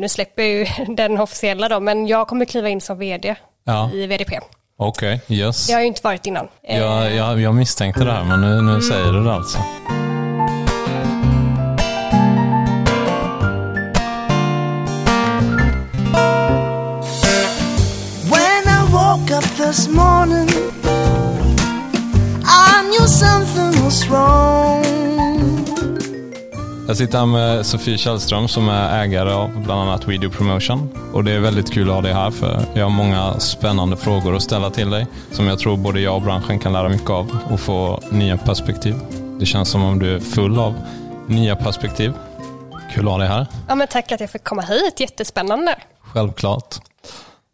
Nu släpper jag ju den officiella då, men jag kommer kliva in som vd Ja. i VDP. Okej, yes. Det har jag ju inte varit innan. Eh, Jag, jag, jag misstänkte det här, men nu, nu säger du det alltså. When I woke up this morning, I knew something was wrong. Jag sitter här med Sofie Källström som är ägare av bland annat We Do Promotion. Och det är väldigt kul att ha dig här för jag har många spännande frågor att ställa till dig som jag tror både jag och branschen kan lära mycket av och få nya perspektiv. Det känns som om du är full av nya perspektiv. Kul att ha dig här. Ja, men tack att jag fick komma hit, jättespännande. Självklart.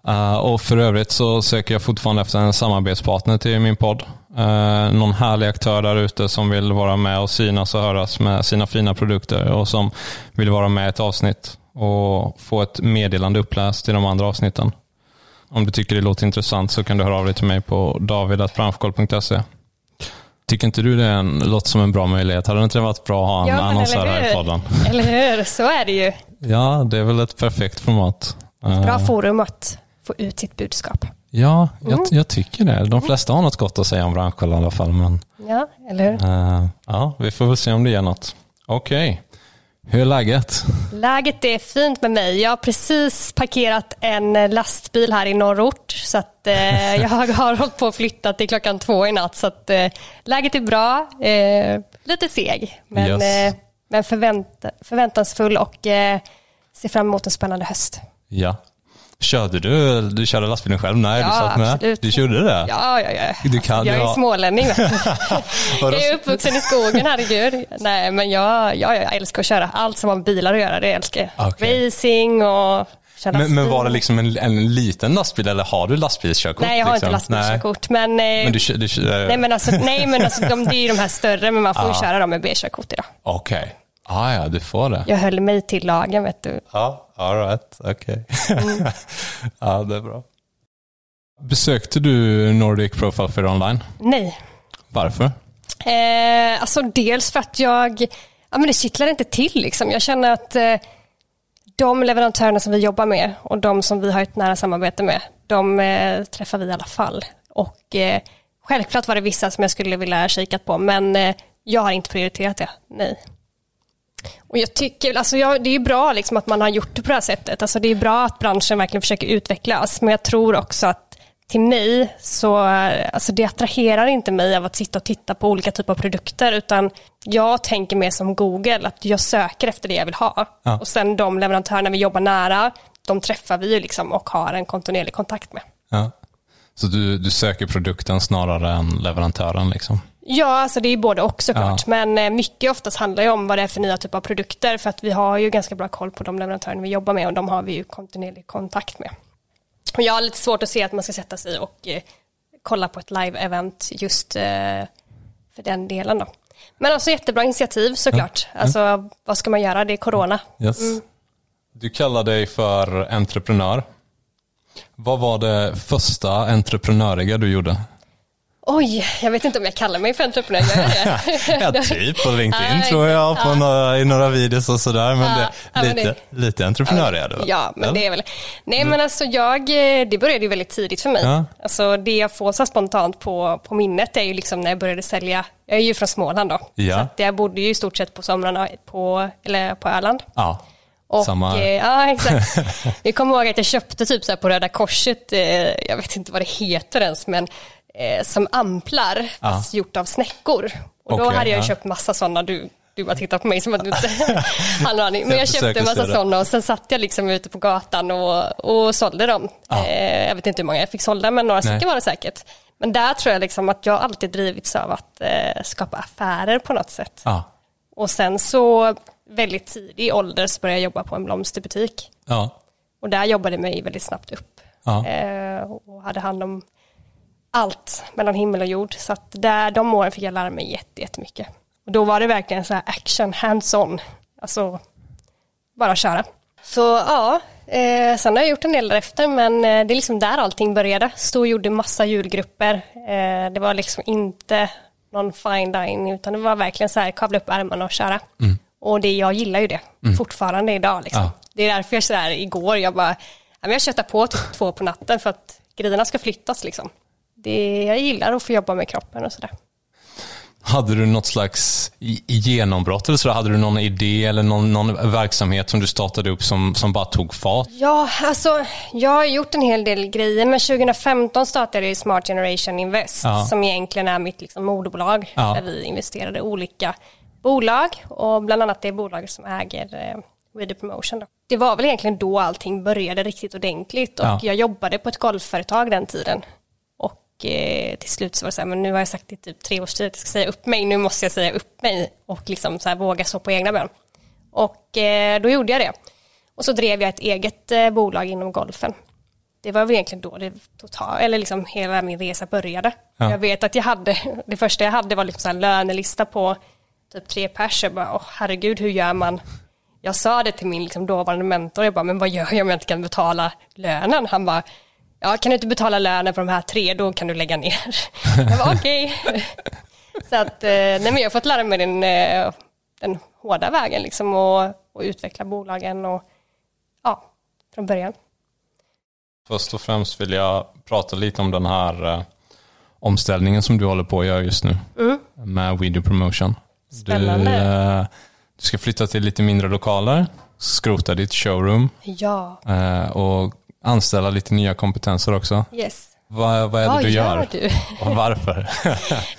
Eh, och för övrigt så söker jag fortfarande efter en samarbetspartner till min podd. Uh, någon härlig aktör där ute som vill vara med och synas och höras med sina fina produkter och som vill vara med i ett avsnitt och få ett meddelande uppläst i de andra avsnitten. Om du tycker det låter intressant så kan du höra av dig till mig på david.branschkoll.se. Tycker inte du det är en, låter som en bra möjlighet? Hade det inte varit bra att ha en Ja, annonsör här i podden? Eller hur? Så är det ju. Ja, det är väl ett perfekt format. Eh, Bra forum att få ut sitt budskap. Ja, jag, Mm. jag tycker det. De flesta har något gott att säga om branschen i alla fall. Men Ja, eller hur? eh, ja, vi får väl se om det ger något. Okej, hur är läget? Läget är fint med mig. Jag har precis parkerat en lastbil här i norrort. Så att, eh, jag har hållit på att flytta till klockan två i natt. Så att, eh, läget är bra. Eh, lite seg, men, Yes. eh, men förvänt, förväntansfull och eh, ser fram emot en spännande höst. Ja. Körde du, du körde lastbilen själv? Nej, Ja, du satt med. absolut. Du gjorde det? Ja, ja, ja. Du kan- jag du är har- smålänning. jag är uppvuxen i skogen, herregud. Nej, men jag, jag, jag älskar att köra. Allt som har med bilar att göra, det älskar jag. Okej. Racing och köra Men, men var det liksom en, en liten lastbil eller har du lastbilskörkort? Nej, jag har liksom? inte lastbilskörkort. Men, eh, Nej. Men du, du, nej, men alltså, nej, men alltså, de, det är ju de här större, men man får ju köra dem med B-körkort idag. Okej. Ah, ja, du får det. Jag höll mig till lagen, vet du. Ja, all right. Okej. Mm. ja, det är bra. Besökte du Nordic Profile Fair online? Nej. Varför? Eh, alltså dels för att jag, ja men det kittlar inte till liksom. Jag känner att eh, de leverantörerna som vi jobbar med och de som vi har ett nära samarbete med, de eh, träffar vi i alla fall. Och eh, självklart var det vissa som jag skulle vilja kika på, men eh, jag har inte prioriterat det, nej. Och jag tycker, alltså jag, det är bra liksom att man har gjort det på det här sättet. Alltså det är bra att branschen verkligen försöker utvecklas, men jag tror också att till mig så alltså det attraherar inte mig av att sitta och titta på olika typer av produkter, utan jag tänker mer som Google, att jag söker efter det jag vill ha. Ja. Och sen de leverantörerna vi jobbar nära, de träffar vi liksom och har en kontinuerlig kontakt med. Ja. Så du, du söker produkten snarare än leverantören liksom? Ja, alltså det är både och såklart. Men eh, mycket oftast handlar ju om vad det är för nya typer av produkter. För att vi har ju ganska bra koll på de leverantörerna vi jobbar med och de har vi ju kontinuerlig kontakt med. Och jag har lite svårt att se att man ska sätta sig och eh, kolla på ett live-event just eh, för den delen då. Men alltså jättebra initiativ såklart. Alltså vad ska man göra? Det är corona. Yes. Du kallar dig för entreprenör. Vad var det första entreprenöriga du gjorde? Oj, jag vet inte om jag kallar mig för entreprenör, gör jag det? Ja, typ på LinkedIn Ja, tror jag, på ja. några, i några videos och sådär. Men, Ja, det, ja, men lite, lite entreprenör är du va? Ja, men Eller? det är väl... Nej, men alltså jag, eh, det började ju väldigt tidigt för mig. Ja. Alltså det jag får så spontant på, på minnet är ju liksom när jag började sälja, jag är ju från Småland då, Ja. så att jag bodde ju i stort sett på somrarna på, eller på Öland. Ja, Och, samma eh, ja, exakt. Jag kommer ihåg att jag köpte typ så på Röda Korset, eh, jag vet inte vad det heter ens, men eh, som amplar, fast gjort av snäckor. Och då Okej, hade jag ju köpt massa sådana, du, du bara tittar på mig som att du inte har någon aning. Men Jag köpte en massa sådana och sen satt jag liksom ute på gatan och, och sålde dem. Eh, jag vet inte hur många jag fick sålda, men några stycken var det säkert. Men där tror jag liksom att jag alltid drivits av att eh, skapa affärer på något sätt. Ja. Och sen så väldigt tidig ålder så började jag jobba på en blomsterbutik. Ja. Och där jobbade jag mig väldigt snabbt upp. Ja. Eh, och hade hand om allt mellan himmel och jord. Så att där, de åren fick jag lära mig jätte- jättemycket. Och då var det verkligen så här action, hands-on. Alltså, bara köra. Så ja, eh, sen har jag gjort en del därefter, men eh, det är liksom där allting började. Stod och gjorde massa julgrupper. Eh, det var liksom inte någon fine dining, utan det var verkligen så här, kavla upp ärmarna och köra. Och det, jag gillar ju det, fortfarande idag. Liksom. Ja. Det är därför jag sådär igår, jag bara, jag köttar på till två på natten för att grejerna ska flyttas liksom. Det, jag gillar att få jobba med kroppen och sådär. Hade du något slags genombrott eller så? Hade du någon idé eller någon, någon verksamhet som du startade upp som, som bara tog fart? Ja, alltså jag har gjort en hel del grejer, men 2015 startade jag Smart Generation Invest, Ja. som egentligen är mitt liksom, moderbolag, Ja. där vi investerade i olika bolag, och bland annat det bolag som äger eh, With Promotion. Då. Det var väl egentligen då allting började riktigt ordentligt, och Ja. jag jobbade på ett golfföretag den tiden. Och eh, till slut så var det så här, men nu har jag sagt i typ tre års tid att jag ska säga upp mig, nu måste jag säga upp mig och liksom så här, våga stå på egna ben. Och eh, då gjorde jag det. Och så drev jag ett eget eh, bolag inom golfen. Det var väl egentligen då det total, eller liksom hela min resa började. Ja. Jag vet att jag hade, det första jag hade var liksom så här lönelista på typ tre pers. Jag bara, åh herregud, hur gör man? Jag sa det till min liksom dåvarande mentor, jag bara, men vad gör jag om jag inte kan betala lönen? Han bara, ja kan du inte betala lönen på de här tre, då kan du lägga ner. Jag var okej. Så att, eh, nej men jag har fått lära mig den, eh, den hårda vägen liksom och, och utveckla bolagen och ja, från början. Först och främst vill jag prata lite om den här eh, omställningen som du håller på att göra just nu med Video Promotion. Spännande. Du, du ska flytta till lite mindre lokaler, skrota ditt showroom Ja, och anställa lite nya kompetenser också. yes. Vad, vad är det Vad du gör? gör du? Och varför?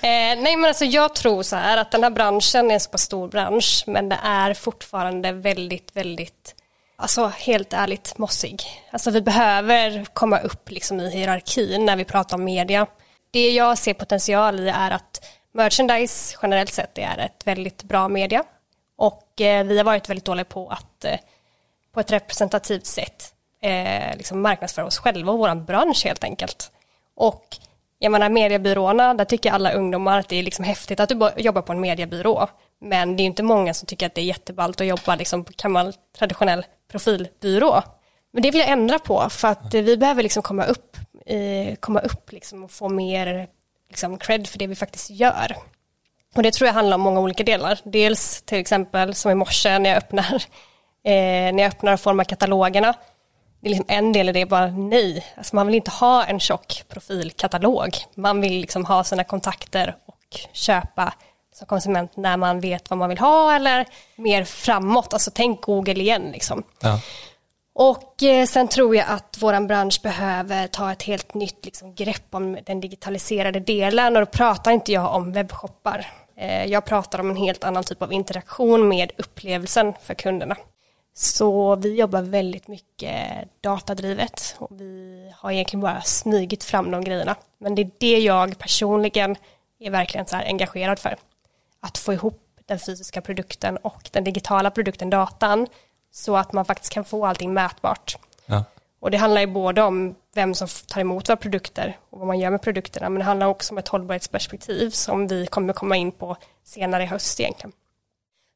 Eh, nej men alltså jag tror så här att den här branschen är en så pass stor bransch men det är fortfarande väldigt, väldigt, alltså helt ärligt mossig. Alltså vi behöver komma upp liksom i hierarkin när vi pratar om media. Det jag ser potential i är att merchandise generellt sett är ett väldigt bra media och eh, vi har varit väldigt dåliga på att eh, på ett representativt sätt eh, liksom marknadsföra oss själva och vår bransch helt enkelt. Och jag menar mediebyråerna, där tycker alla ungdomar att det är liksom häftigt att du jobbar på en mediebyrå. Men det är ju inte många som tycker att det är jätteballt att jobba liksom på gammal traditionell profilbyrå. Men det vill jag ändra på för att vi behöver liksom komma upp, eh, komma upp liksom och få mer liksom cred för det vi faktiskt gör. Och det tror jag handlar om många olika delar. Dels till exempel som i morse när jag öppnar, eh, när jag öppnar och formar katalogerna. Det liksom en del i det är bara nej. Alltså man vill inte ha en tjock profilkatalog. Man vill liksom ha sina kontakter och köpa som konsument när man vet vad man vill ha eller mer framåt. Alltså tänk Google igen liksom. Ja. Och eh, sen tror jag att vår bransch behöver ta ett helt nytt liksom, grepp om den digitaliserade delen och då pratar inte jag om webbshoppar. Eh, jag pratar om en helt annan typ av interaktion med upplevelsen för kunderna. Så vi jobbar väldigt mycket datadrivet och vi har egentligen bara smygit fram de grejerna. Men det är det jag personligen är verkligen så engagerad för. Att få ihop den fysiska produkten och den digitala produkten, datan, så att man faktiskt kan få allting mätbart. Ja. Och det handlar ju både om vem som tar emot våra produkter och vad man gör med produkterna, men det handlar också om ett hållbarhetsperspektiv som vi kommer komma in på senare i höst egentligen.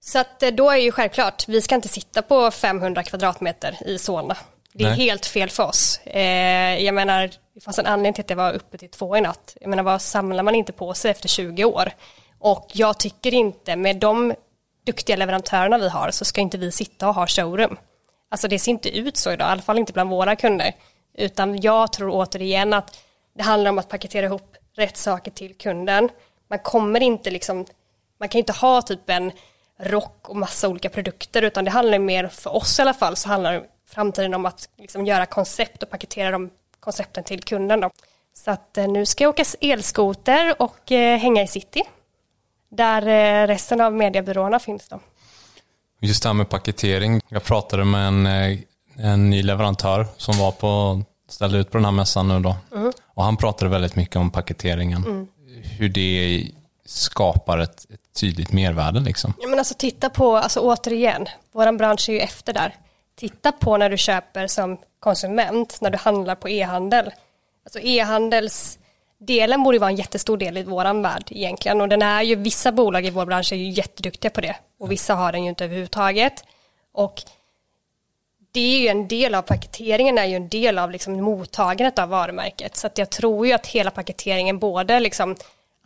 Så att eh, då är ju självklart, vi ska inte sitta på 500 kvadratmeter i Solna. Det är Nej. helt fel för oss. Eh, jag menar, det fanns en anledning till att det var uppe till två i natt. Jag menar, vad samlar man inte på sig efter 20 år? Och jag tycker inte, med de duktiga leverantörerna vi har, så ska inte vi sitta och ha showroom. Alltså det ser inte ut så idag, i alla fall inte bland våra kunder. Utan jag tror återigen att det handlar om att paketera ihop rätt saker till kunden. Man kommer inte liksom, man kan inte ha typ en rock och massa olika produkter utan det handlar mer, för oss i alla fall, så handlar framtiden om att liksom göra koncept och paketera de koncepten till kunden. Då. Så att eh, nu ska jag åka elskoter och eh, hänga i city. Där eh, resten av mediebyråerna finns då. Just det här med paketering. Jag pratade med en, en ny leverantör som var på, ställde ut på den här mässan nu då. Och han pratade väldigt mycket om paketeringen. Hur det skapar ett, ett tydligt mervärde liksom. Ja, men alltså titta på, alltså återigen, vår bransch är ju efter där. Titta på när du köper som konsument, när du handlar på e-handel. Alltså e-handelsdelen borde ju vara en jättestor del i våran värld egentligen. Och den är ju, vissa bolag i vår bransch är ju jätteduktiga på det. Och vissa har den ju inte överhuvudtaget. Och det är ju en del av paketeringen, är ju en del av liksom mottagandet av varumärket. Så att jag tror ju att hela paketeringen, både liksom,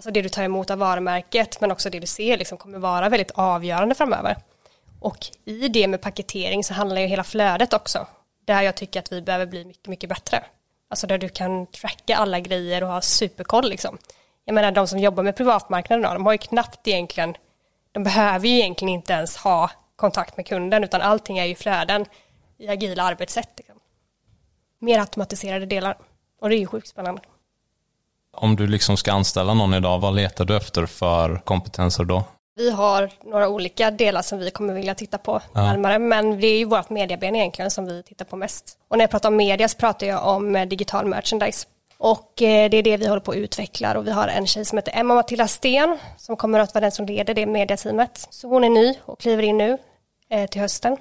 alltså det du tar emot av varumärket, men också det du ser, liksom, kommer vara väldigt avgörande framöver. Och i det med paketering så handlar ju hela flödet också. Där jag tycker att vi behöver bli mycket, mycket bättre. Alltså där du kan tracka alla grejer och ha superkoll liksom. Jag menar de som jobbar med privatmarknaden, de har ju knappt egentligen, de behöver ju egentligen inte ens ha kontakt med kunden utan allting är ju flöden i agila arbetssätt. Liksom. Mer automatiserade delar och det är ju sjukt spännande. Om du liksom ska anställa någon idag, vad letar du efter för kompetenser då? Vi har några olika delar som vi kommer vilja titta på ja. närmare, men det är ju vårt medieben egentligen som vi tittar på mest. Och när jag pratar om media så pratar jag om eh, digital merchandise. Och eh, det är det vi håller på att utveckla och vi har en tjej som heter Emma Matilda Sten som kommer att vara den som leder det mediateamet. Så hon är ny och kliver in nu eh, till hösten.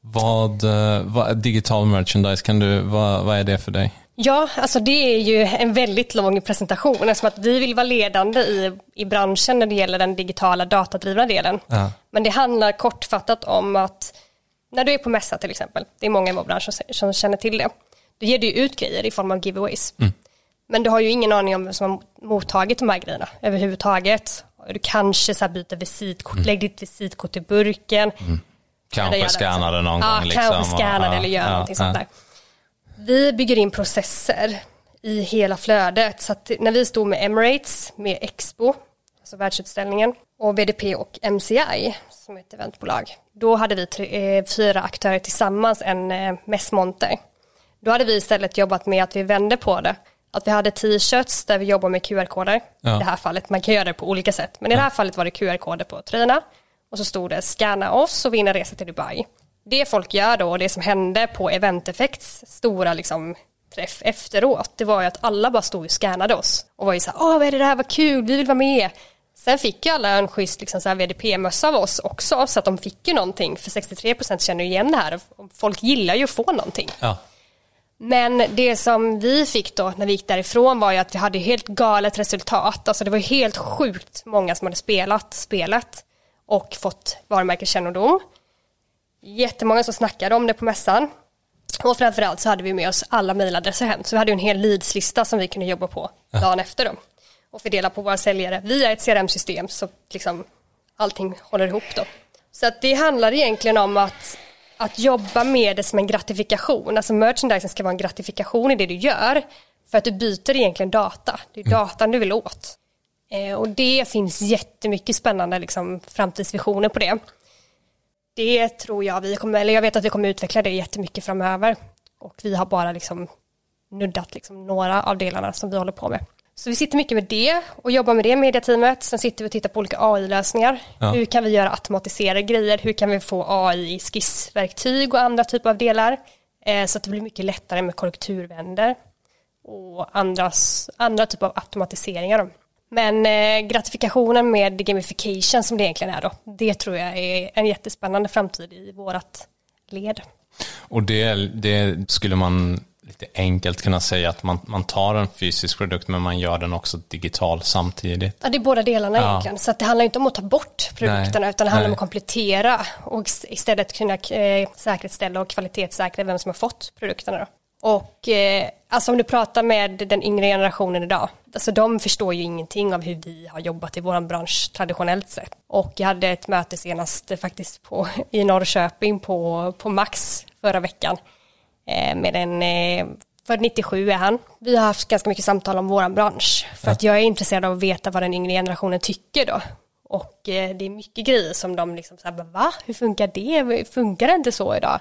Vad, vad digital merchandise, kan du, vad, vad är det för dig? Ja, alltså det är ju en väldigt lång presentation eftersom att vi vill vara ledande i, i branschen när det gäller den digitala datadrivna delen. Ja. Men det handlar kortfattat om att när du är på mässa till exempel, det är många i vår bransch som, känner till det, då ger du ut grejer i form av giveaways. Mm. Men du har ju ingen aning om vem som har mottagit de här grejerna överhuvudtaget. Du kanske så byter visitkort, mm. lägg ditt visitkort i burken. Mm. Kanske scannar det någon ja, gång. Liksom. Kanske scannar det eller gör ja, någonting ja. sånt där. Vi bygger in processer i hela flödet. Så att när vi stod med Emirates, med Expo, alltså världsutställningen, och VDP och MCI, som är ett eventbolag, då hade vi tre, eh, fyra aktörer tillsammans en eh, mässmonter. Då hade vi istället jobbat med att vi vände på det. Att vi hade t-shirts där vi jobbar med QR-koder. Ja. I det här fallet, man kan göra det på olika sätt. Men i det här fallet var det QR-koder på tröjorna. Och så stod det scanna oss och vinna resa till Dubai det folk gör då och det som hände på Eventeffekts stora liksom, träff efteråt, det var ju att alla bara stod och scannade oss och var ju så här, åh vad är det här, vad kul, vi vill vara med. Sen fick ju alla en schysst liksom, VDP-mössa av oss också, så att de fick ju någonting, för 63% känner ju igen det här, folk gillar ju att få någonting. Ja. Men det som vi fick då när vi gick därifrån var ju att vi hade helt galet resultat, alltså det var helt sjukt många som hade spelat spelet och fått varumärkeskännedom jättemånga som snackade om det på mässan. Och framförallt så hade vi med oss alla mejladresser hem. Så vi hade en hel leadslista som vi kunde jobba på dagen efter då. Och fördela på våra säljare via ett CRM-system så liksom allting håller ihop då. Så att det handlar egentligen om att, att jobba med det som en gratifikation. Alltså merchandising ska vara en gratifikation i det du gör. För att du byter egentligen data. Det är mm. datan du vill åt. Eh, och det finns jättemycket spännande liksom, framtidsvisioner på det det tror jag vi kommer, eller jag vet att vi kommer utveckla det jättemycket framöver. Och vi har bara liksom nuddat liksom några av delarna som vi håller på med. Så vi sitter mycket med det och jobbar med det mediateamet. Sen sitter vi och tittar på olika AI-lösningar. Ja. Hur kan vi göra automatiserade grejer? Hur kan vi få AI i skissverktyg och andra typer av delar? Eh, så att det blir mycket lättare med korrekturvänder och andras, andra typer av automatiseringar. Men eh, gratifikationen med gamification som det egentligen är då, det tror jag är en jättespännande framtid i vårat led. Och det, det skulle man lite enkelt kunna säga att man, man tar en fysisk produkt men man gör den också digital samtidigt. Ja, det är båda delarna ja. egentligen. Så det handlar inte om att ta bort produkterna Nej. utan det handlar Nej. om att komplettera och istället kunna eh, säkerställa och kvalitetssäkra vem som har fått produkterna. Då. Och eh, alltså om du pratar med den yngre generationen idag, alltså de förstår ju ingenting av hur vi har jobbat i vår bransch traditionellt sett. Och jag hade ett möte senast faktiskt på, i Norrköping på, på Max förra veckan eh, med en eh, för 97 är han. Vi har haft ganska mycket samtal om vår bransch för att jag är intresserad av att veta vad den yngre generationen tycker då. Och eh, det är mycket grejer som de liksom så här, va? Hur funkar det? Funkar det inte så idag?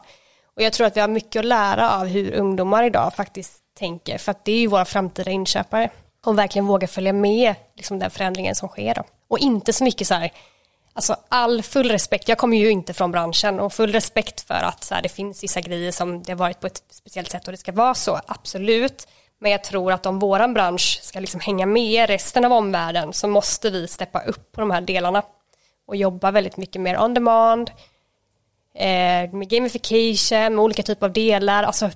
Och jag tror att vi har mycket att lära av hur ungdomar idag faktiskt tänker, för att det är ju våra framtida inköpare. Och verkligen våga följa med liksom, den förändringen som sker. Då. Och inte så mycket så här, alltså all full respekt, jag kommer ju inte från branschen och full respekt för att så här, det finns vissa grejer som det har varit på ett speciellt sätt och det ska vara så, absolut. Men jag tror att om våran bransch ska liksom hänga med resten av omvärlden så måste vi steppa upp på de här delarna och jobba väldigt mycket mer on demand, eh, med gamification, med olika typer av delar. Alltså,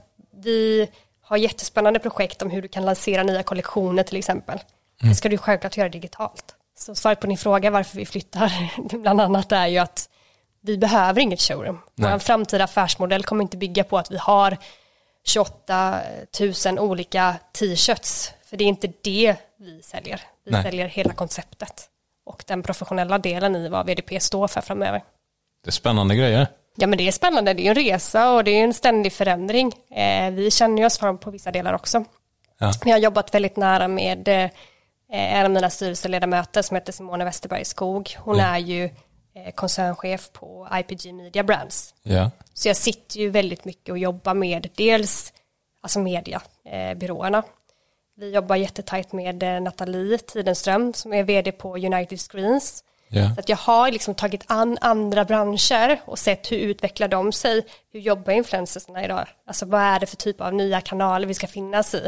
vi har jättespännande projekt om hur du kan lansera nya kollektioner till exempel. Mm. Det ska du självklart göra digitalt. Så svaret på din fråga varför vi flyttar bland annat är ju att vi behöver inget showroom. Vår framtida affärsmodell kommer inte bygga på att vi har 28 000 olika t-shirts. För det är inte det vi säljer. Vi Nej. säljer hela konceptet och den professionella delen i vad VDP står för framöver. Det är spännande grejer. Ja men det är spännande, det är en resa och det är en ständig förändring. Eh, vi känner ju oss för på vissa delar också. Ja. Vi har jobbat väldigt nära med eh, en av mina styrelseledamöter som heter Simone Westerberg Skog. Hon är ju eh, koncernchef på IPG Media Brands. Ja. Så jag sitter ju väldigt mycket och jobbar med dels alltså mediebyråerna. Vi jobbar jättetajt med eh, Nathalie Tidenström som är vd på United Screens. Ja. Så att jag har liksom tagit an andra branscher och sett hur utvecklar de sig, hur jobbar influencersna idag, alltså vad är det för typ av nya kanaler vi ska finnas i.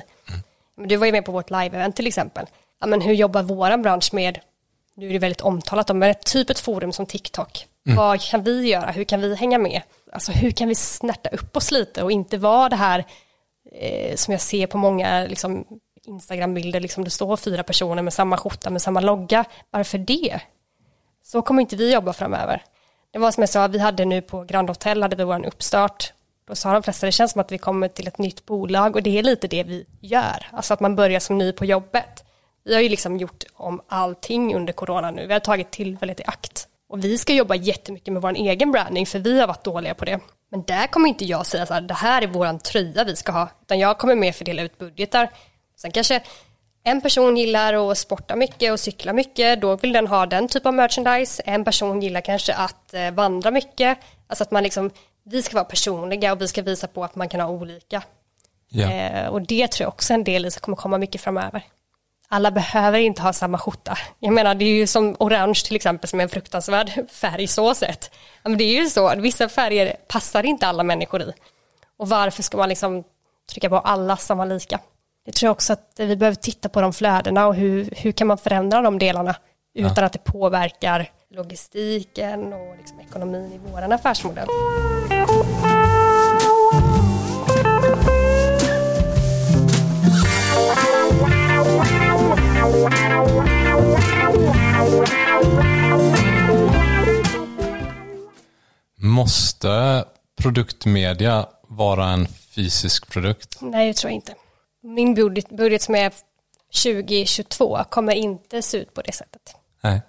Men du var ju med på vårt live-event till exempel. Ja, men hur jobbar våran bransch med, nu är det väldigt omtalat om, men ett typ ett forum som TikTok. Vad kan vi göra, hur kan vi hänga med? Alltså hur kan vi snärta upp oss lite och inte vara det här eh, som jag ser på många liksom, Instagram-bilder, liksom det står fyra personer med samma skjorta med samma logga. Varför det? Så kommer inte vi jobba framöver. Det var som jag sa, vi hade nu på Grand Hotel, hade vi vår uppstart. Då sa de flesta, det känns som att vi kommer till ett nytt bolag och det är lite det vi gör. Alltså att man börjar som ny på jobbet. Vi har ju liksom gjort om allting under corona nu. Vi har tagit tillfället i akt. Och vi ska jobba jättemycket med vår egen branding för vi har varit dåliga på det. Men där kommer inte jag säga så här, det här är våran tröja vi ska ha. Utan jag kommer mer fördela ut budgetar. Sen kanske en person gillar att sporta mycket och cykla mycket, då vill den ha den typ av merchandise. En person gillar kanske att eh, vandra mycket. Alltså att man liksom, vi ska vara personliga och vi ska visa på att man kan ha olika. Ja. Eh, och det tror jag också är en del som kommer komma mycket framöver. Alla behöver inte ha samma skjorta. Jag menar, det är ju som orange till exempel som är en fruktansvärd färg så sett. Men det är ju så, vissa färger passar inte alla människor i. Och varför ska man liksom trycka på alla samma lika? Det tror jag också att vi behöver titta på de flödena och hur, hur kan man förändra de delarna utan att det påverkar logistiken och liksom ekonomin i vår affärsmodell. Måste produktmedia vara en fysisk produkt? Nej, det tror jag inte. Min budget, budget som är 2022 kommer inte se ut på det sättet. Nej.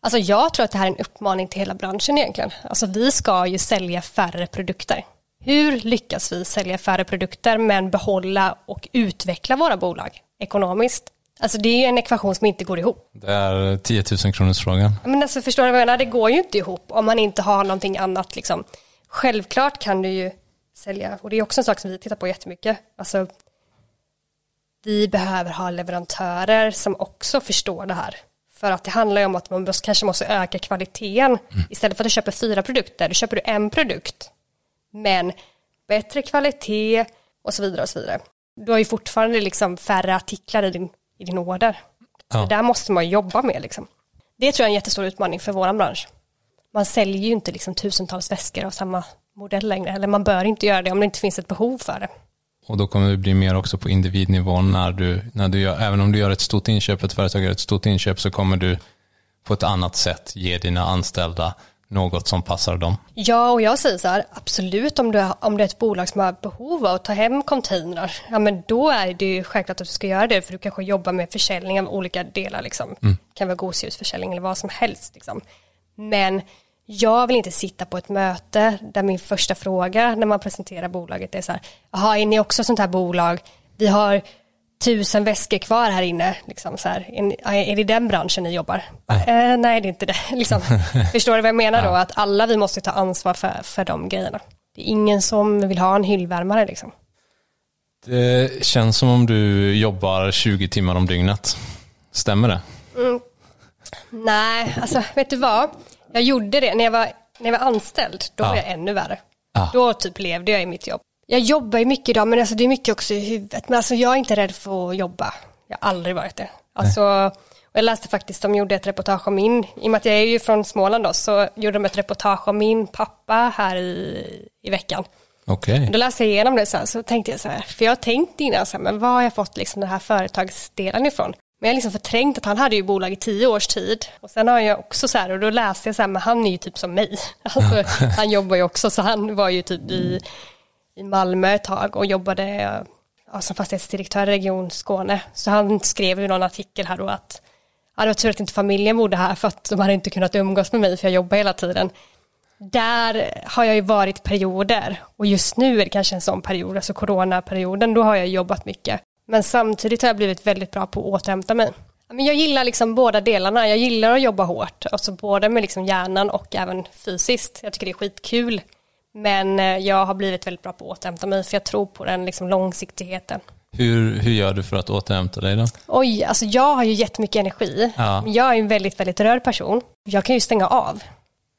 Alltså jag tror att det här är en uppmaning till hela branschen egentligen. Alltså vi ska ju sälja färre produkter. Hur lyckas vi sälja färre produkter men behålla och utveckla våra bolag ekonomiskt? Alltså det är ju en ekvation som inte går ihop. Det är 10 000 kronors frågan. Men alltså förstår du vad jag menar? Det går ju inte ihop om man inte har någonting annat liksom. Självklart kan du ju sälja, och det är också en sak som vi tittar på jättemycket. Alltså vi behöver ha leverantörer som också förstår det här. För att det handlar ju om att man kanske måste öka kvaliteten. Istället för att du köper fyra produkter, då köper du en produkt. Men bättre kvalitet och så vidare och så vidare. Du har ju fortfarande liksom färre artiklar i din, i din order. Ja. Det där måste man jobba med liksom. Det tror jag är en jättestor utmaning för vår bransch. Man säljer ju inte liksom tusentals väskor av samma modell längre. Eller man bör inte göra det om det inte finns ett behov för det. Och då kommer det bli mer också på individnivå när du, när du gör, även om du gör ett stort inköp, ett företag gör ett stort inköp så kommer du på ett annat sätt ge dina anställda något som passar dem. Ja, och jag säger så här, absolut om du, om det är ett bolag som har behov av att ta hem containrar, ja men då är det ju självklart att du ska göra det, för du kanske jobbar med försäljning av olika delar, liksom. Mm. kan vara gosedjursförsäljning eller vad som helst. Liksom. Men jag vill inte sitta på ett möte där min första fråga när man presenterar bolaget är så här, jaha, är ni också sånt här bolag? Vi har tusen väskor kvar här inne. Liksom så här. Är, är det den branschen ni jobbar? Eh, nej, det är inte det. Liksom. Förstår du vad jag menar då? Att alla vi måste ta ansvar för, för de grejerna. Det är ingen som vill ha en hyllvärmare liksom. Det känns som om du jobbar 20 timmar om dygnet. Stämmer det? Nej, alltså vet du vad? Jag gjorde det när jag var, när jag var anställd. Då var Ja. jag ännu värre. Ja. Då typ levde jag i mitt jobb. Jag jobbar ju mycket idag, men alltså, det är mycket också i huvudet. Men alltså, jag är inte rädd för att jobba. Jag har aldrig varit det. Alltså, och jag läste faktiskt, de gjorde ett reportage om min, i och med att jag är ju från Småland då, så gjorde de ett reportage om min pappa här i, i veckan. Okej. Då läste jag igenom det så här, så tänkte jag så här, för jag har tänkt innan så här, men var har jag fått liksom den här företagsdelen ifrån? Men jag har liksom förträngt att han hade ju bolag i tio års tid. Och sen har jag också så här, och då läste jag så här, men han är ju typ som mig. Alltså, han jobbar ju också, så han var ju typ i, i Malmö ett tag och jobbade ja, som fastighetsdirektör i Region Skåne. Så han skrev ju någon artikel här då att ja, det var tur att inte familjen bodde här för att de hade inte kunnat umgås med mig för jag jobbar hela tiden. där har jag ju varit perioder och just nu är det kanske en sån period, alltså coronaperioden, då har jag jobbat mycket. Men samtidigt har jag blivit väldigt bra på att återhämta mig. Men jag gillar liksom båda delarna, jag gillar att jobba hårt, alltså både med liksom hjärnan och även fysiskt. Jag tycker det är skitkul. Men eh, jag har blivit väldigt bra på att återhämta mig, för jag tror på den liksom långsiktigheten. Hur, hur gör du för att återhämta dig då? Oj, alltså jag har ju jättemycket energi. Ja. Jag är en väldigt, väldigt rörd person. Jag kan ju stänga av.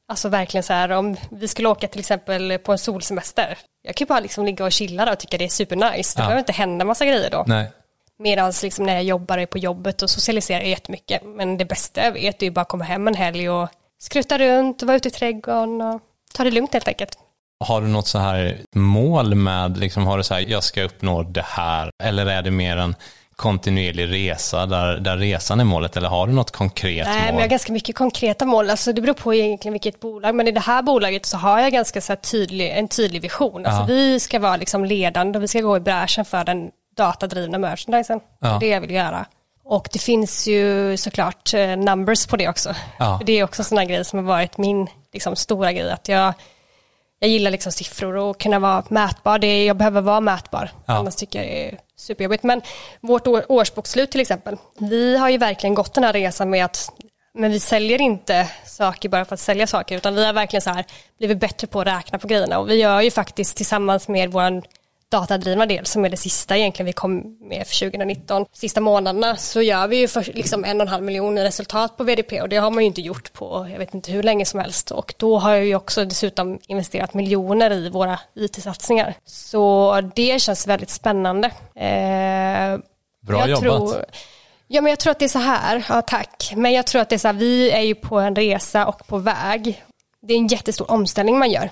Alltså verkligen så här om vi skulle åka till exempel på en solsemester. Jag kan ju bara liksom ligga och chilla där och tycka det är supernice. Det Ja. behöver inte hända massa grejer då. Nej. Medan liksom när jag jobbar är på jobbet och socialiserar jag jättemycket. Men det bästa jag vet är ju bara komma hem en helg och skruta runt och vara ute i trädgården och ta det lugnt helt enkelt. Har du något så här mål med, liksom, har du så här, jag ska uppnå det här, eller är det mer en kontinuerlig resa där, där resan är målet, eller har du något konkret Nej, men mål? jag har ganska mycket konkreta mål. Alltså, det beror på egentligen vilket bolag. Men i det här bolaget så har jag ganska så tydlig, en tydlig vision. Alltså, Ja. Vi ska vara liksom ledande och vi ska gå i bräschen för den datadrivna merchandisen. Ja. Det är det jag vill göra. Och det finns ju såklart eh, numbers på det också. Ja. Det är också en sån här grej som har varit min liksom, stora grej. Att jag, jag gillar liksom siffror och kunna vara mätbar. Det jag behöver vara mätbar. Ja. Annars tycker jag det är superjobbigt. Men vårt år, årsbokslut till exempel. Vi har ju verkligen gått den här resan med att men vi säljer inte saker bara för att sälja saker utan vi har verkligen så här blivit bättre på att räkna på grejerna och vi gör ju faktiskt tillsammans med vår datadrivna del som är det sista egentligen vi kom med för 2019. Sista månaderna så gör vi ju för liksom en och en halv miljon resultat på VDP och det har man ju inte gjort på jag vet inte hur länge som helst och då har jag ju också dessutom investerat miljoner i våra IT-satsningar. Så det känns väldigt spännande. Eh, Bra jag jobbat. Tror, ja, men jag tror att det är så här, ja tack, men jag tror att det är så här, vi är ju på en resa och på väg. Det är en jättestor omställning man gör,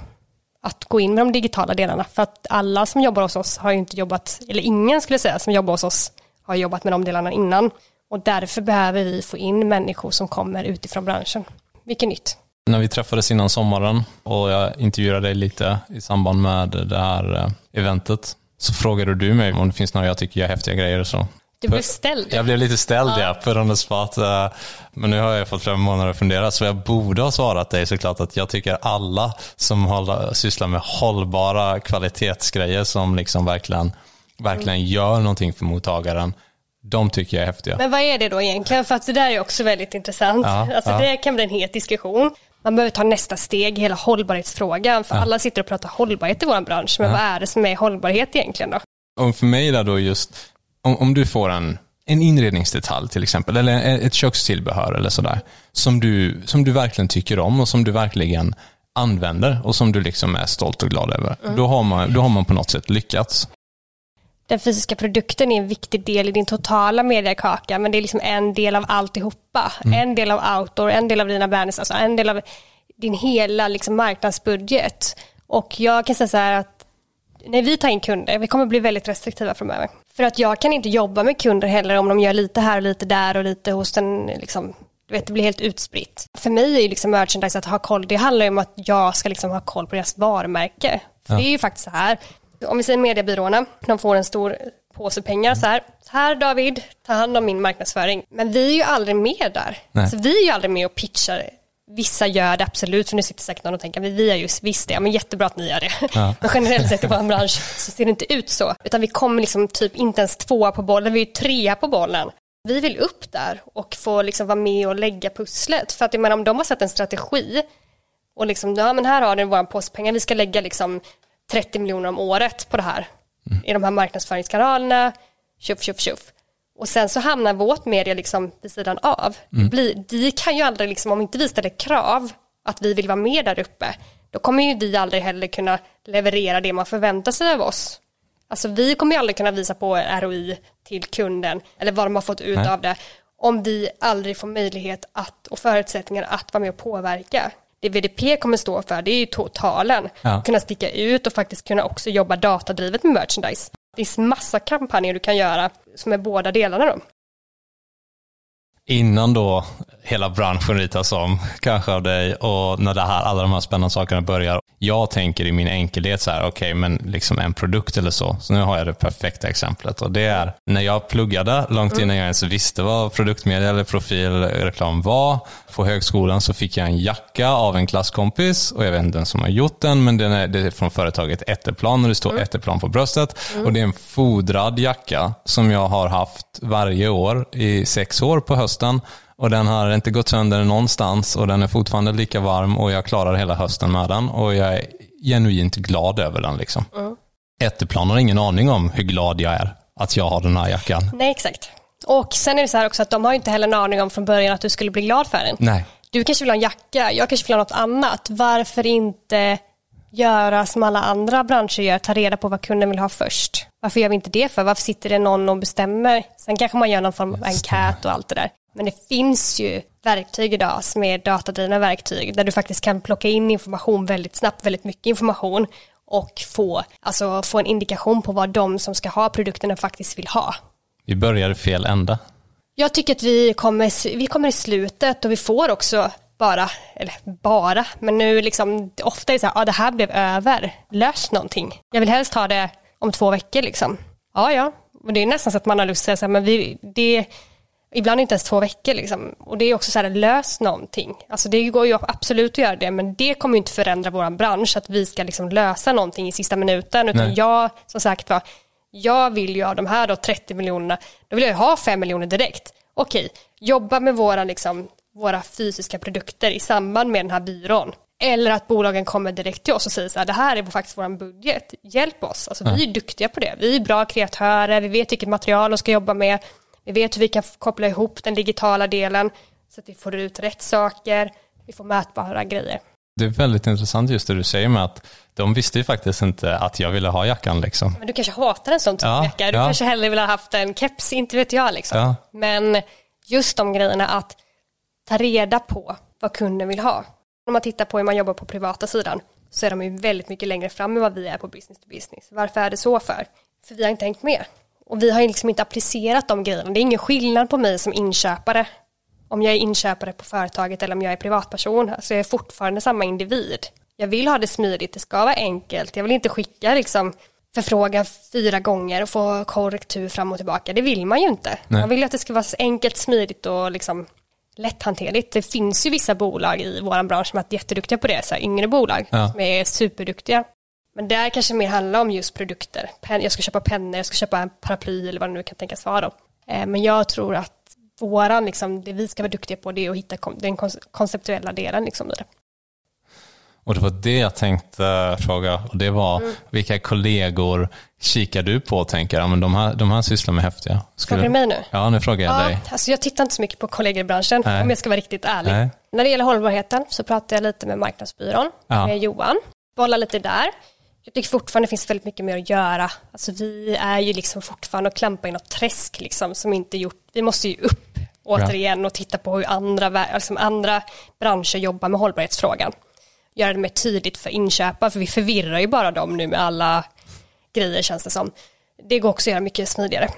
att gå in med de digitala delarna, för att alla som jobbar hos oss har ju inte jobbat, eller ingen skulle jag säga som jobbar hos oss har jobbat med de delarna innan. Och därför behöver vi få in människor som kommer utifrån branschen. Vilket nytt. När vi träffades innan sommaren och jag intervjuade dig lite i samband med det här eh, eventet så frågade du mig om det finns några jag tycker gör häftiga grejer och så. Du blev ställd. Jag blev lite ställd ja, på on spot. Men nu har jag fått flera månader att fundera så jag borde ha svarat dig såklart att jag tycker alla som håller, sysslar med hållbara kvalitetsgrejer som liksom verkligen, verkligen gör någonting för mottagaren, de tycker jag är häftiga. Men vad är det då egentligen? För att det där är också väldigt intressant. Ja, alltså ja. Det kan bli en het diskussion. Man behöver ta nästa steg i hela hållbarhetsfrågan. För alla sitter och pratar hållbarhet i vår bransch. Men vad är det som är hållbarhet egentligen då? Och för mig där då just, om, om du får en, en inredningsdetalj till exempel, eller ett kökstillbehör eller sådär, som du, som du verkligen tycker om och som du verkligen använder och som du liksom är stolt och glad över, då, har man, då har man på något sätt lyckats. Den fysiska produkten är en viktig del i din totala mediekaka. Men det är liksom en del av alltihopa. En del av outdoor, en del av dina brands, alltså en del av din hela liksom marknadsbudget. Och jag kan säga så här att när vi tar in kunder, vi kommer bli väldigt restriktiva framöver. För att jag kan inte jobba med kunder heller om de gör lite här och lite där och lite hos den, liksom, du vet, det blir helt utspritt. För mig är ju liksom merchandise att ha koll, det handlar ju om att jag ska liksom ha koll på deras varumärke. För det är ju faktiskt så här, om vi säger mediebyråerna, de får en stor påse pengar så här, så här David, ta hand om min marknadsföring. Men vi är ju aldrig med där. Nej. Så vi är ju aldrig med och pitchar Vissa gör det absolut, för nu sitter säkert någon och tänker, vi är ju visst det, men jättebra att ni gör det. Ja. Men generellt sett i vår bransch så ser det inte ut så. Utan vi kommer liksom typ inte ens tvåa på bollen, vi är ju trea på bollen. Vi vill upp där och få liksom vara med och lägga pusslet. För att jag menar, om de har sett en strategi och liksom, ja men här har ni våra påspengar, vi ska lägga liksom 30 miljoner om året på det här. I de här marknadsföringskanalerna, tjoff, tjoff, tjoff. Och sen så hamnar vårt media liksom vid sidan av. Det blir, vi kan ju aldrig, liksom, om inte vi ställer krav att vi vill vara med där uppe, då kommer ju vi aldrig heller kunna leverera det man förväntar sig av oss. Alltså vi kommer ju aldrig kunna visa på ROI till kunden, eller vad de har fått ut Nej. av det, om vi aldrig får möjlighet att, och förutsättningar att vara med och påverka. Det VDP kommer stå för, det är ju totalen. Ja. Kunna sticka ut och faktiskt kunna också jobba datadrivet med merchandise. Det finns massa kampanjer du kan göra som är båda delarna då. Innan då hela branschen ritas om, kanske av dig, och när det här, alla de här spännande sakerna börjar. Jag tänker i min enkelhet så här, okej, okay, men liksom en produkt eller så. Så nu har jag det perfekta exemplet och det är när jag pluggade, långt innan jag ens visste vad produktmedia eller profilreklam var. På högskolan så fick jag en jacka av en klasskompis och jag vet inte vem som har gjort den, men den är, det är från företaget Ätterplan och det står mm. Ätterplan på bröstet. Mm. Och det är en fodrad jacka som jag har haft varje år i sex år på hösten. Och den har inte gått sönder någonstans och den är fortfarande lika varm och jag klarar hela hösten med den och jag är genuint glad över den. Liksom. Mm. Ätterplan har ingen aning om hur glad jag är att jag har den här jackan. Nej, exakt. Och sen är det så här också att de har inte heller en aning om från början att du skulle bli glad för den. Nej. Du kanske vill ha en jacka, jag kanske vill ha något annat. Varför inte göra som alla andra branscher gör, ta reda på vad kunden vill ha först. Varför gör vi inte det för? Varför sitter det någon och bestämmer? Sen kanske man gör någon form av enkät och allt det där. Men det finns ju verktyg idag som är datadrivna verktyg där du faktiskt kan plocka in information väldigt snabbt, väldigt mycket information och få, alltså, få en indikation på vad de som ska ha produkterna faktiskt vill ha. Vi börjar fel ända. Jag tycker att vi kommer, vi kommer i slutet och vi får också bara, eller bara, men nu liksom, ofta är det så här, ja det här blev över, lös någonting. Jag vill helst ha det om två veckor liksom. Ja, ja, och det är nästan så att man har lust att säga så här, men vi, det, ibland inte ens två veckor liksom. Och det är också så här, lös någonting. Alltså det går ju absolut att göra det, men det kommer ju inte förändra vår bransch, att vi ska liksom lösa någonting i sista minuten, utan Nej. jag, som sagt var, jag vill ju ha de här då 30 miljonerna, då vill jag ju ha 5 miljoner direkt. Okej, jobba med våra liksom våra fysiska produkter i samband med den här byrån. Eller att bolagen kommer direkt till oss och säger så här, det här är faktiskt vår budget, hjälp oss. Alltså, Vi är duktiga på det, vi är bra kreatörer, vi vet vilket material de ska jobba med, vi vet hur vi kan koppla ihop den digitala delen så att vi får ut rätt saker, vi får mätbara grejer. Det är väldigt intressant just det du säger med att de visste ju faktiskt inte att jag ville ha jackan. Liksom. Men du kanske hatar en sån typ ja, jacka, du ja. kanske hellre vill ha haft en keps, inte vet jag. Liksom. Ja. Men just de grejerna att ta reda på vad kunden vill ha. Om man tittar på hur man jobbar på privata sidan så är de ju väldigt mycket längre fram än vad vi är på business to business. Varför är det så för? För vi har inte hängt med. Och vi har liksom inte applicerat de grejerna. Det är ingen skillnad på mig som inköpare. Om jag är inköpare på företaget eller om jag är privatperson. Så jag är fortfarande samma individ. Jag vill ha det smidigt, det ska vara enkelt. Jag vill inte skicka liksom förfrågan fyra gånger och få korrektur fram och tillbaka. Det vill man ju inte. Nej. Man vill att det ska vara enkelt, smidigt och liksom lätthanterligt. Det finns ju vissa bolag i vår bransch som är jätteduktiga på det, så här yngre bolag ja. som är superduktiga. Men där kanske mer handlar om just produkter. Jag ska köpa pennor, jag ska köpa en paraply eller vad det nu kan tänkas vara. Då. Eh, men jag tror att våran, liksom, det vi ska vara duktiga på det är att hitta den konceptuella delen liksom, i det. Och det var det jag tänkte fråga. Och det var mm. vilka kollegor kikar du på och tänker, ja, men de, här, de här sysslar med häftiga. Skulle... Frågar du mig nu? Ja, nu frågar jag ja, dig. Alltså jag tittar inte så mycket på kollegor i branschen, Nej. om jag ska vara riktigt ärlig. Nej. När det gäller hållbarheten så pratar jag lite med marknadsbyrån, ja. med Johan. Bollar lite där. Jag tycker fortfarande det finns väldigt mycket mer att göra. Alltså vi är ju liksom fortfarande och klampar i något träsk liksom som inte gjort, vi måste ju upp återigen och titta på hur andra, alltså andra branscher jobbar med hållbarhetsfrågan göra det mer tydligt för inköpare, för vi förvirrar ju bara dem nu med alla grejer känns det som. Det går också att göra mycket smidigare.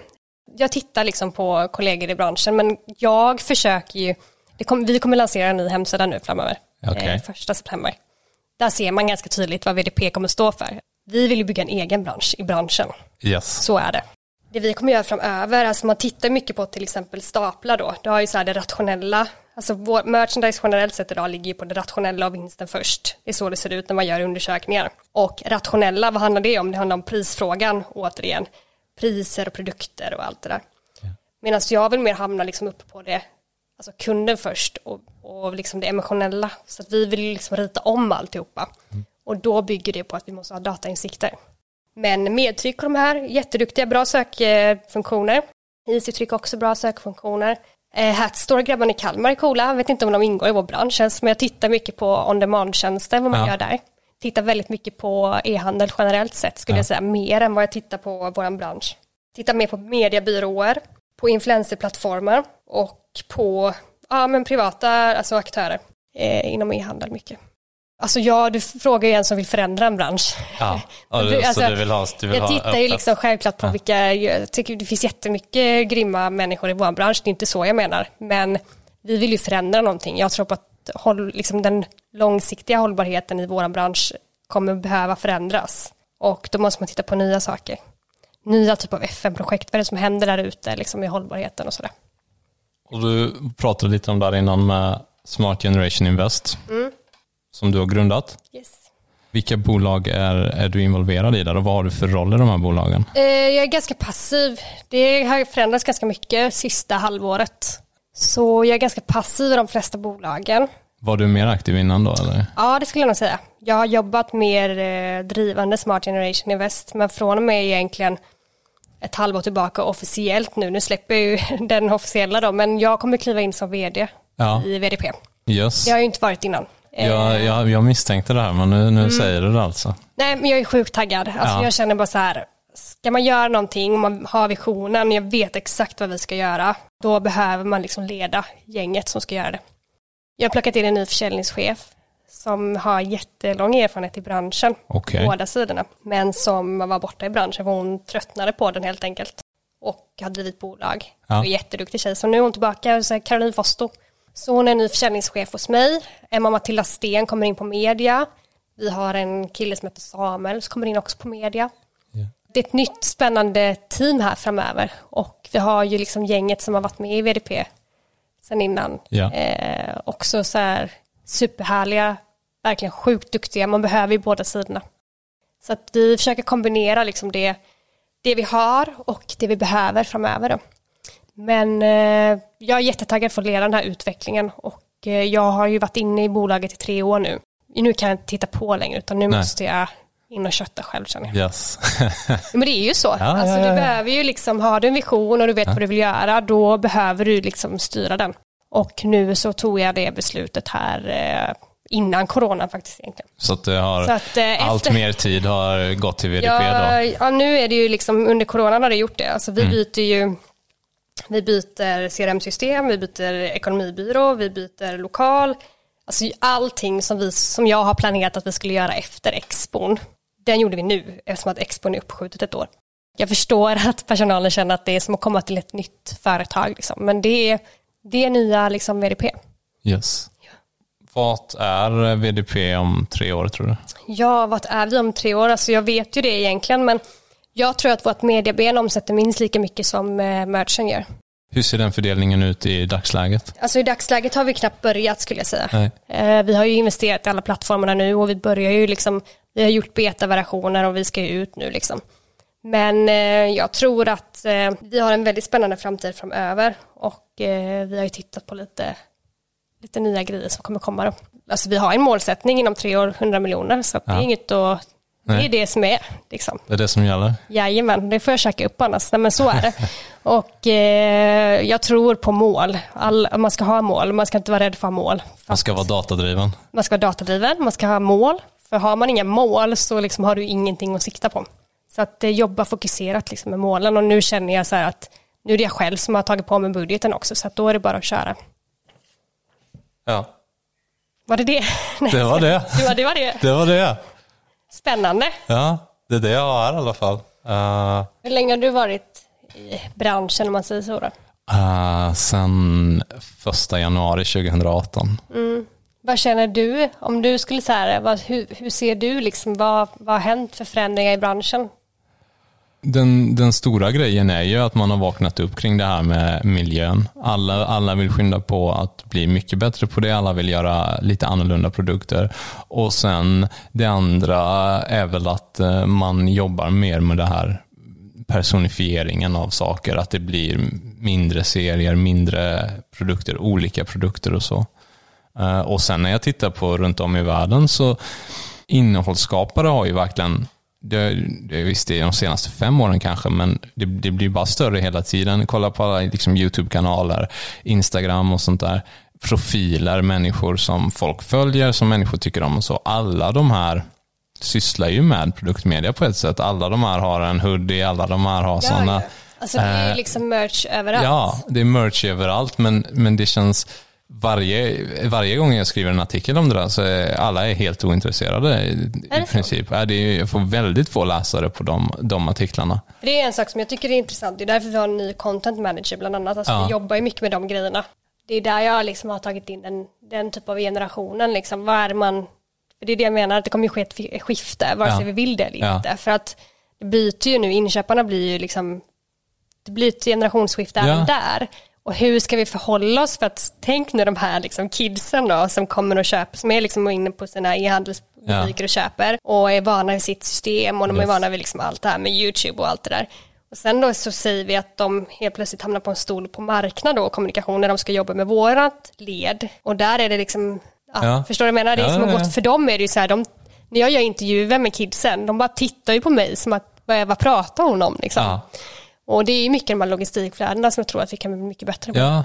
Jag tittar liksom på kollegor i branschen, men jag försöker ju, kom, vi kommer lansera en ny hemsida nu framöver, okay. eh, första september. Där ser man ganska tydligt vad VDP kommer stå för. Vi vill ju bygga en egen bransch i branschen. Yes. Så är det det vi kommer göra framöver, alltså man tittar mycket på till exempel staplar då, du har ju så här det rationella, alltså vår merchandise generellt sett idag ligger ju på det rationella och vinsten först. Det är så det ser ut när man gör undersökningar. Och rationella, vad handlar det om? Det handlar om prisfrågan återigen. Priser och produkter och allt det där. Medan jag vill mer hamna liksom uppe på det, alltså kunden först och, och liksom det emotionella. Så att vi vill liksom rita om alltihopa. Mm. Och då bygger det på att vi måste ha datainsikter. Men medtryck och de här, jätteduktiga, bra sökfunktioner. IC-tryck också bra sökfunktioner. Eh, Hatstore, grabbarna i Kalmar är coola, jag vet inte om de ingår i vår bransch ens, men jag tittar mycket på on demand-tjänster, vad man ja. gör där. Tittar väldigt mycket på e-handel generellt sett, skulle ja. jag säga, mer än vad jag tittar på vår bransch. Tittar mer på mediebyråer, på influencerplattformar och på ja, men privata alltså aktörer eh, inom e-handel mycket. Alltså ja, du frågar ju en som vill förändra en bransch. Ja, du, alltså, du vill ha, du vill jag tittar ju liksom självklart på ja. vilka, jag tycker det finns jättemycket grymma människor i vår bransch, det är inte så jag menar. Men vi vill ju förändra någonting. Jag tror på att håll, liksom den långsiktiga hållbarheten i vår bransch kommer behöva förändras. Och då måste man titta på nya saker. Nya typer av FN-projekt, vad är det som händer där ute liksom i hållbarheten och sådär. Och du pratade lite om där innan med Smart Generation Invest, som du har grundat. Yes. Vilka bolag är, är du involverad i där och vad har du för roll i de här bolagen? Eh, jag är ganska passiv. Det har förändrats ganska mycket sista halvåret. Så jag är ganska passiv i de flesta bolagen. Var du mer aktiv innan då eller? Ja, det skulle jag nog säga. Jag har jobbat mer eh, drivande Smart Generation Invest, men från och med egentligen ett halvår tillbaka officiellt nu. Nu släpper jag ju den officiella då, men jag kommer kliva in som vd Ja. i VDP. Yes. Det har jag ju inte varit innan. Eh, Jag, jag, jag misstänkte det här men nu, nu säger du det alltså. Nej, men jag är sjukt taggad. Alltså, Ja. Jag känner bara så här, ska man göra någonting, man har visionen, jag vet exakt vad vi ska göra, då behöver man liksom leda gänget som ska göra det. Jag har plockat in en ny försäljningschef som har jättelång erfarenhet i branschen, Okej. båda sidorna, men som var borta i branschen för hon tröttnade på den helt enkelt och har drivit bolag. Ja. Och jätteduktig tjej, så nu är hon tillbaka hos Caroline Fosto. Så hon är ny försäljningschef hos mig. Emma Matilda Sten kommer in på media. Vi har en kille som heter Samuel som kommer in också på media. Ja. Det är ett nytt spännande team här framöver och vi har ju liksom gänget som har varit med i VDP sen innan. Ja. Eh, också så här superhärliga, verkligen sjukt duktiga, man behöver ju båda sidorna. Så att vi försöker kombinera liksom det, det vi har och det vi behöver framöver. Då. Men eh, jag är jättetaggad för att leda den här utvecklingen och eh, jag har ju varit inne i bolaget i tre år nu. Nu kan jag inte titta på längre utan nu Nej. måste jag in och kötta själv känner jag. Yes. Ja, Men det är ju så. alltså, ja, ja, Du ja. behöver ju liksom, har du en vision och du vet vad du vill göra, då behöver du liksom styra den. Och nu så tog jag det beslutet här eh, innan corona faktiskt egentligen. Så att det har, Så att, eh, allt efter- mer tid har gått till VDP Ja, då? ja, nu är det ju liksom, under coronan har det gjort det. Alltså vi Mm. byter ju, vi byter CRM-system, vi byter ekonomibyrå, vi byter lokal. Alltså allting som, vi, som jag har planerat att vi skulle göra efter expon, den gjorde vi nu eftersom att expon är uppskjutet ett år. Jag förstår att personalen känner att det är som att komma till ett nytt företag, liksom. men det är, det är nya liksom, VDP. Yes. Vad är VDP om tre år tror du? Ja, vad är vi om tre år? Alltså jag vet ju det egentligen, men jag tror att vårt medieben omsätter minst lika mycket som eh, merchen gör. Hur ser den fördelningen ut i dagsläget? Alltså i dagsläget har vi knappt börjat skulle jag säga. Nej. Eh, vi har ju investerat i alla plattformarna nu och vi börjar ju liksom, vi har gjort beta-versioner och vi ska ju ut nu liksom. Men eh, jag tror att eh, vi har en väldigt spännande framtid framöver och vi har ju tittat på lite, lite nya grejer som kommer komma då. Alltså vi har en målsättning inom tre år, 100 miljoner, så att det är Ja. inget att, det är Nej. det som är liksom. Det är det som gäller? Jajamän, det får jag käka upp annars. Nej, men så är det. Och eh, jag tror på mål. All, man ska ha mål, man ska inte vara rädd för att ha mål. Man ska vara datadriven? Man ska vara datadriven, man ska ha mål. För har man inga mål så liksom har du ingenting att sikta på. Så att eh, jobba fokuserat liksom med målen och nu känner jag så här att nu är det jag själv som har tagit på mig budgeten också så att då är det bara att köra. Ja. Var det det? Nej, Det var det. Ja, det var det. Det var det. Spännande. Ja, det är det jag har i alla fall. Uh, Hur länge har du varit i branschen om man säger så då? uh, sen första januari 2018. Vad känner du om du skulle säga vad, hur, hur ser du liksom, vad, vad har hänt för förändringar i branschen? Den, den stora grejen är ju att man har vaknat upp kring det här med miljön. Alla, alla vill skynda på att bli mycket bättre på det. Alla vill göra lite annorlunda produkter. Och sen det andra är väl att eh, man jobbar mer med det här personifieringen av saker. Att det blir mindre serier, mindre produkter, olika produkter och så. Eh, och sen när jag tittar på runt om i världen så innehållsskapare har ju verkligen det, det visst det är de senaste fem åren kanske, men det, det blir bara större hela tiden. Kolla på alla liksom, YouTube-kanaler, Instagram och sånt där. Profiler, människor som folk följer, som människor tycker om och så. Alla de här sysslar ju med produktmedia på ett sätt. Alla de här har en hoodie, alla de här har sådana. Alltså det är ju Eh, liksom merch överallt. Ja, det är merch överallt, men, men det känns varje, varje gång jag skriver en artikel om det där så är alla är helt ointresserade i, Är i princip. Ja, det är, jag får väldigt få läsare på de, de artiklarna. Det är en sak som jag tycker är intressant. Det är därför vi har en ny content manager bland annat. Alltså Ja. Vi jobbar ju mycket med de grejerna. det är där jag liksom har tagit in den, den typ av generationen. Liksom. Vad är man, för det är det jag menar, att det kommer ju ske ett skifte, vare sig Ja. vi vill det eller Ja. inte. För att det byter ju nu, inköparna blir ju liksom, det blir ett generationsskifte Ja. även där. Och hur ska vi förhålla oss för att tänk nu de här liksom kidsen då som kommer och köper, som är liksom inne på sina e-handelsbutiker Ja. och köper och är vana vid sitt system och de är Yes. vana vid liksom allt det här med YouTube och allt det där. Och sen då så säger vi att de helt plötsligt hamnar på en stol på marknad och kommunikation när de ska jobba med vårat led. Och där är det liksom, ja, Ja. förstår du vad jag menar? Det är som har gått, för dem är det ju så här, de, när jag gör intervjuer med kidsen, de bara tittar ju på mig som att, vad, vad pratar hon om liksom? Och det är mycket de här logistikflödena som jag tror att vi kan bli mycket bättre på. Ja,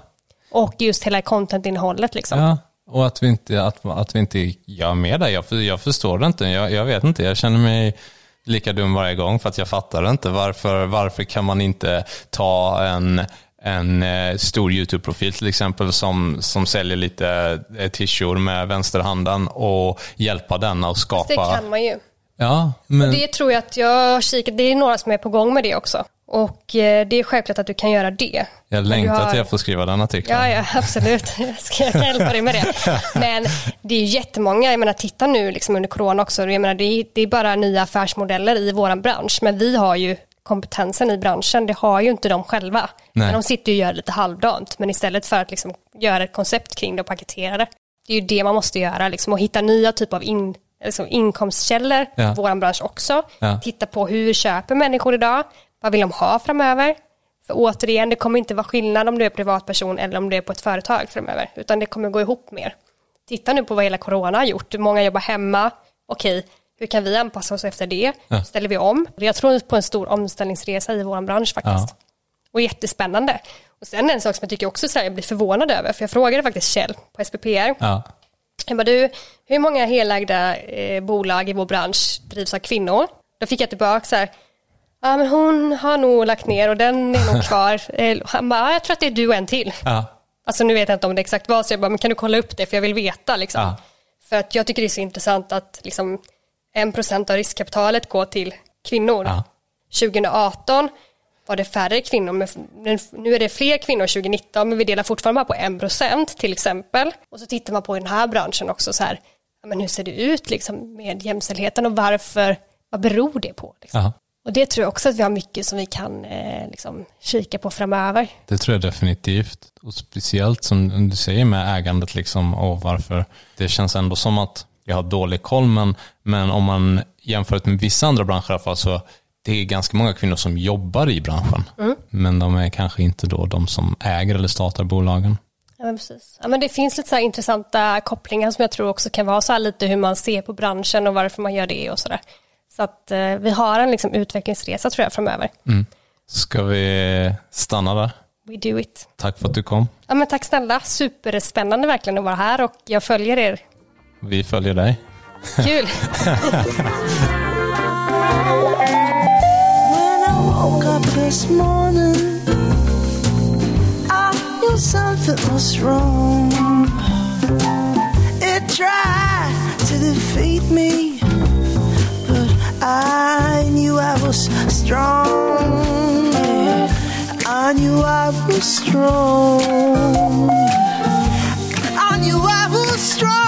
Och just hela content-innehållet liksom. ja. Och att vi inte, att, att vi inte gör mer där. Jag, jag förstår det inte. Jag, jag vet inte. Jag känner mig lika dum varje gång för att jag fattar inte. Varför, varför kan man inte ta en, en eh, stor YouTube-profil till exempel som, som säljer lite eh, tishor med vänsterhanden och hjälpa den att skapa... Det kan man ju. Ja, men... Det tror jag att jag har kikat, det är några som är på gång med det också. Och eh, det är självklart att du kan göra det. Jag längtar har- till jag får skriva den artikeln. Ja, ja, absolut. Jag ska jag kan hjälpa dig med det. Men det är jättemånga, jag menar titta nu liksom under corona också, jag menar det är, det är bara nya affärsmodeller i vår bransch, men vi har ju kompetensen i branschen, det har ju inte de själva. Nej. Men de sitter ju och gör lite halvdant, men istället för att liksom göra ett koncept kring det och paketera det, det är ju det man måste göra, liksom, och hitta nya typer av in, liksom, inkomstkällor Ja. i vår bransch också. Ja. Titta på hur köper människor idag, vad vill de ha framöver? För återigen, det kommer inte vara skillnad om du är privatperson eller om du är på ett företag framöver, utan det kommer gå ihop mer. Titta nu på vad hela corona har gjort, många jobbar hemma, okej, hur kan vi anpassa oss efter det? Ja. Ställer vi om? Jag tror på en stor omställningsresa i vår bransch faktiskt. Ja. Och jättespännande. Och sen en sak som jag tycker också så här, jag blir förvånad över, för jag frågade faktiskt Kjell på SPPR, Ja. jag bara, du, hur många helägda eh, bolag i vår bransch drivs av kvinnor? Då fick jag tillbaka så här, ja men hon har nog lagt ner och den är nog kvar. Eh, Han bara, ja, jag tror att det är du och en till. Ja. Alltså nu vet jag inte om det exakt var, så jag bara, men kan du kolla upp det för jag vill veta liksom. Ja. För att jag tycker det är så intressant att liksom en procent av riskkapitalet går till kvinnor. Ja. 2018 var det färre kvinnor, men nu är det fler kvinnor 2019, men vi delar fortfarande på en procent till exempel. Och så tittar man på den här branschen också så här, men hur ser det ut liksom med jämställdheten och varför, vad beror det på? Liksom? Och det tror jag också att vi har mycket som vi kan eh, liksom, kika på framöver. Det tror jag definitivt. Och speciellt som du säger med ägandet liksom och varför. Det känns ändå som att jag har dålig koll men, men om man jämför med vissa andra branscher i alla fall så det är ganska många kvinnor som jobbar i branschen. Men de är kanske inte då de som äger eller startar bolagen. Ja, men precis. Ja, men det finns lite så intressanta kopplingar som jag tror också kan vara så lite hur man ser på branschen och varför man gör det och sådär. Så att eh, vi har en liksom, utvecklingsresa tror jag framöver. Ska vi stanna där? We do it. Tack för att du kom. Ja, men tack snälla, superspännande verkligen att vara här och jag följer er. Vi följer dig. Kul! When I woke up this morning, I knew something was wrong. It tried to defeat me, I knew I was strong. I knew I was strong. I knew I was strong.